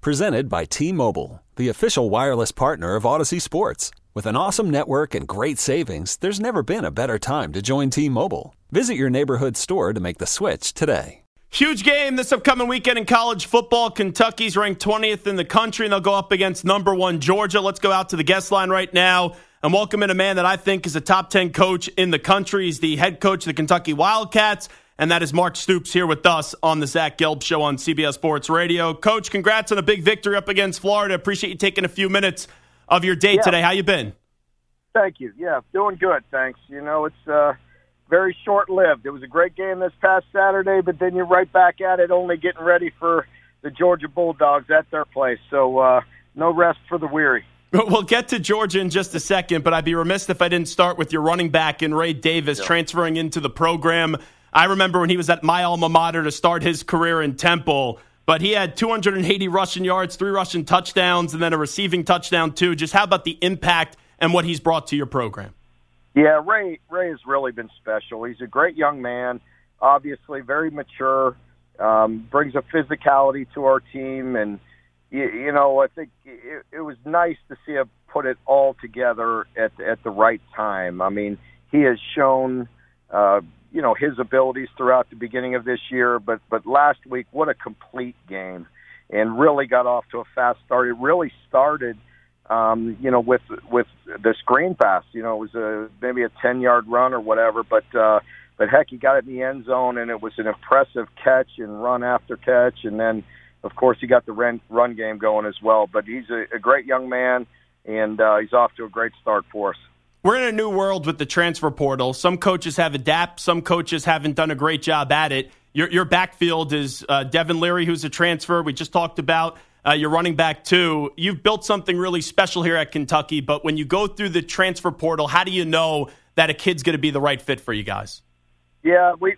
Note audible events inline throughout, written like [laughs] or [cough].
Presented by T Mobile, the official wireless partner of Audacy Sports. With an awesome network and great savings, there's never been a better time to join T Mobile. Visit your neighborhood store to make the switch today. Huge game this upcoming weekend in college football. Kentucky's ranked 20th in the country, and they'll go up against number one Georgia. Let's go out to the guest line right now and welcome in a man that I think is a top 10 coach in the country. He's the head coach of the Kentucky Wildcats, and that is Mark Stoops here with us on the Zach Gelb Show on CBS Sports Radio. Coach, congrats on a big victory up against Florida. Appreciate you taking a few minutes of your day Yeah. today. How you been? Thank you. Yeah, doing good. Thanks. You know, it's uh, very short lived. It was a great game this past Saturday, but then you're right back at it, only getting ready for the Georgia Bulldogs at their place. So uh, no rest for the weary. [laughs] We'll get to Georgia in just a second, but I'd be remiss if I didn't start with your running back and Ray Davis transferring into the program. I remember when he was at my alma mater to start his career in Temple, but he had 280 rushing yards, three rushing touchdowns, and then a receiving touchdown, too. Just how about the impact and what he's brought to your program? Yeah, Ray Ray has really been special. He's a great young man, obviously very mature, um, brings a physicality to our team, and you, you know I think it, it was nice to see him put it all together at at the right time. I mean, he has shown. Uh, you know his abilities throughout the beginning of this year, but but last week, what a complete game, and really got off to a fast start. It really started um, you know, with with the screen pass. You know, it was a maybe a ten yard run or whatever, but uh, but heck, he got it in the end zone, and it was an impressive catch and run after catch, and then of course he got the run run game going as well. But he's a, a great young man, and uh, he's off to a great start for us. We're in a new world with the transfer portal. Some coaches have adapted, some coaches haven't done a great job at it. Your, your backfield is uh, Devin Leary, who's a transfer. We just talked about uh, your running back, too. You've built something really special here at Kentucky, but when you go through the transfer portal, how do you know that a kid's going to be the right fit for you guys? Yeah, we,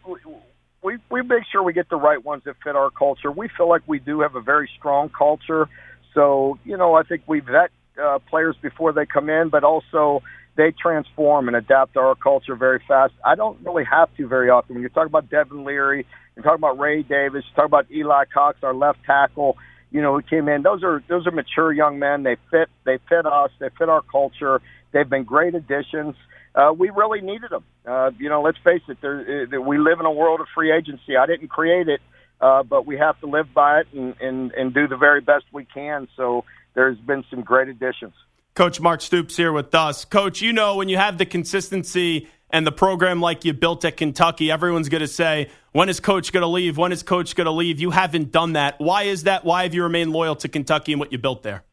we we make sure we get the right ones that fit our culture. We feel like we do have a very strong culture, so you know I think we vet uh, players before they come in, but also they transform and adapt our culture very fast. I don't really have to very often. When you talk about Devin Leary, you're talking about Ray Davis, you talk about Eli Cox, our left tackle. You know, who came in. Those are those are mature young men. They fit. They fit us. They fit our culture. They've been great additions. Uh, we really needed them. Uh, you know, let's face it. There, uh, we live in a world of free agency. I didn't create it, uh, but we have to live by it and, and and do the very best we can. So there's been some great additions. Coach Mark Stoops here with us. Coach, you know, when you have the consistency and the program like you built at Kentucky, everyone's going to say, when is coach going to leave? When is coach going to leave? You haven't done that. Why is that? Why have you remained loyal to Kentucky and what you built there?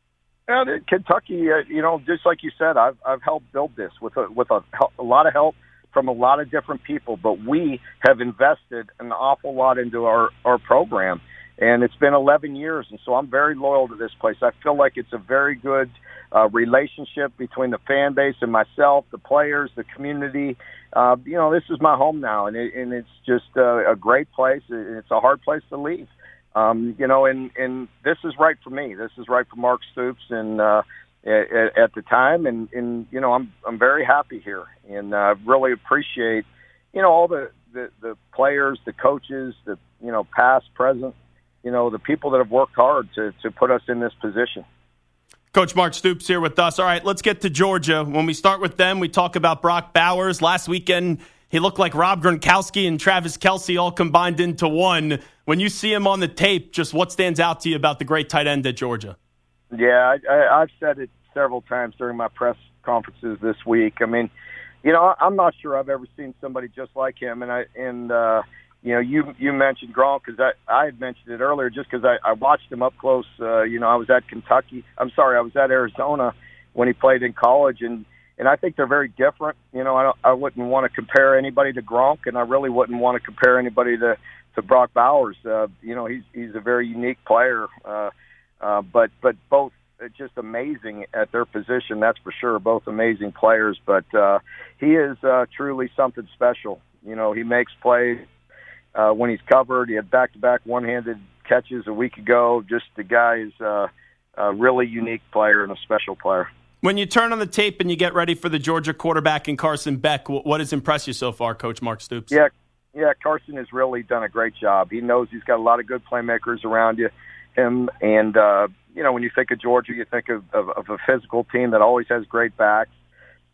And Kentucky, uh, you know, just like you said, I've I've helped build this with a with a, a lot of help from a lot of different people, but we have invested an awful lot into our our program, and it's been 11 years, and so I'm very loyal to this place. I feel like it's a very good uh, relationship between the fan base and myself, the players, the community. Uh, you know, this is my home now, and it, and it's just uh, a great place. It's a hard place to leave. Um, you know, and and this is right for me. This is right for Mark Stoops, and uh, at, at the time, and and you know, I'm I'm very happy here, and I uh, really appreciate, you know, all the, the the players, the coaches, the you know, past, present, you know, the people that have worked hard to to put us in this position. Coach Mark Stoops here with us. All right, let's get to Georgia. When we start with them, we talk about Brock Bowers. Last weekend, he looked like Rob Gronkowski and Travis Kelce all combined into one. When you see him on the tape, just what stands out to you about the great tight end at Georgia? Yeah, I, I, I've said it several times during my press conferences this week. I mean, you know, I'm not sure I've ever seen somebody just like him. And I and uh, you know, you you mentioned Gronk because I I had mentioned it earlier just because I, I watched him up close. Uh, you know, I was at Kentucky. I'm sorry, I was at Arizona when he played in college, and and I think they're very different. You know, I don't, I wouldn't want to compare anybody to Gronk, and I really wouldn't want to compare anybody to to Brock Bowers. Uh, you know, he's he's a very unique player. Uh, uh, but but both just amazing at their position. That's for sure. Both amazing players, but uh, he is uh, truly something special. You know, he makes plays uh, when he's covered. He had back-to-back one-handed catches a week ago. Just the guy is uh, a really unique player and a special player. When you turn on the tape and you get ready for the Georgia quarterback and Carson Beck, what has impressed you so far, Coach Mark Stoops? Yeah, yeah, Carson has really done a great job. He knows he's got a lot of good playmakers around you, him, and uh, you know when you think of Georgia, you think of, of, of a physical team that always has great backs.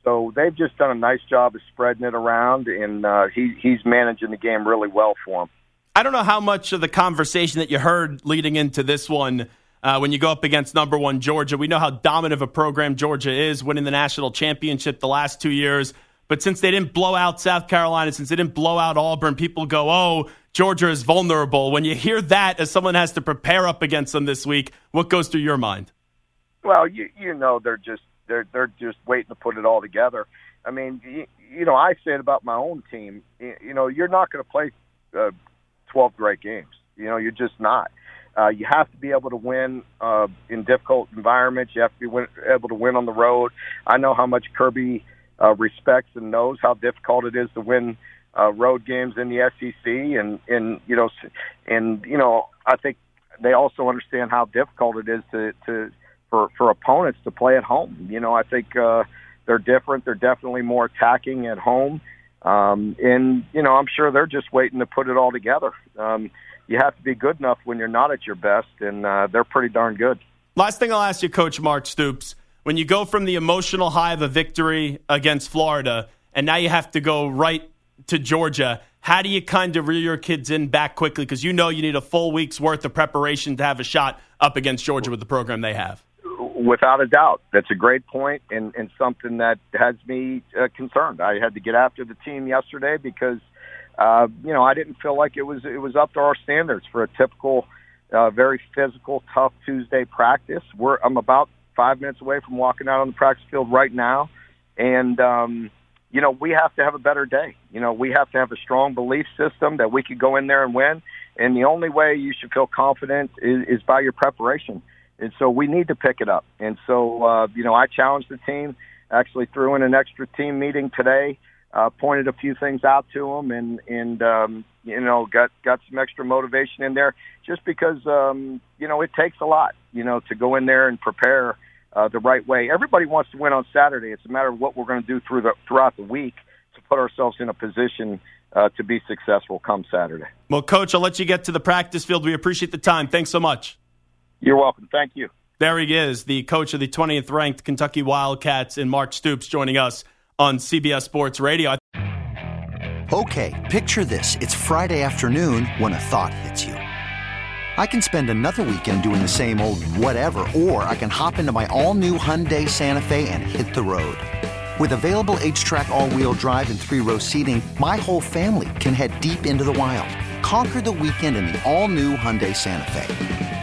So they've just done a nice job of spreading it around, and uh, he, he's managing the game really well for them. I don't know how much of the conversation that you heard leading into this one uh, when you go up against number one Georgia. We know how dominant of a program Georgia is, winning the national championship the last two years. But since they didn't blow out South Carolina, since they didn't blow out Auburn, people go, oh, Georgia is vulnerable. When you hear that as someone has to prepare up against them this week, what goes through your mind? Well, you you know they're just they're they're just waiting to put it all together. I mean, you, you know, I say it about my own team. You know, you're not going to play uh, 12 great games. You know, you're just not. Uh, you have to be able to win uh, in difficult environments. You have to be win- able to win on the road. I know how much Kirby uh, respects and knows how difficult it is to win uh, road games in the SEC, and and you know, and you know, I think they also understand how difficult it is to to for for opponents to play at home. You know, I think uh, they're different. They're definitely more attacking at home, um, and you know, I'm sure they're just waiting to put it all together. Um, you have to be good enough when you're not at your best, and uh, they're pretty darn good. Last thing I'll ask you, Coach Mark Stoops, when you go from the emotional high of a victory against Florida, and now you have to go right to Georgia. How do you kind of reel your kids in back quickly? Because you know you need a full week's worth of preparation to have a shot up against Georgia with the program they have. Without a doubt, that's a great point and, and something that has me uh, concerned. I had to get after the team yesterday because uh, you know I didn't feel like it was it was up to our standards for a typical, uh, very physical, tough Tuesday practice. We're I'm about five minutes away from walking out on the practice field right now, and um, you know we have to have a better day. You know we have to have a strong belief system that we could go in there and win. And the only way you should feel confident is, is by your preparation and so we need to pick it up. And so, uh, you know, I challenged the team. Actually, threw in an extra team meeting today. Uh, pointed a few things out to them, and and um, you know, got got some extra motivation in there. Just because um, you know, it takes a lot, you know, to go in there and prepare uh, the right way. Everybody wants to win on Saturday. It's a matter of what we're going to do through the throughout the week to put ourselves in a position uh, to be successful come Saturday. Well, Coach, I'll let you get to the practice field. We appreciate the time. Thanks so much. You're welcome. Thank you. There he is, the coach of the 20th ranked Kentucky Wildcats, and Mark Stoops joining us on CBS Sports Radio. Okay, picture this. It's Friday afternoon when a thought hits you. I can spend another weekend doing the same old whatever, or I can hop into my all new Hyundai Santa Fe and hit the road. With available HTRAC, all wheel drive, and three row seating, my whole family can head deep into the wild. Conquer the weekend in the all new Hyundai Santa Fe.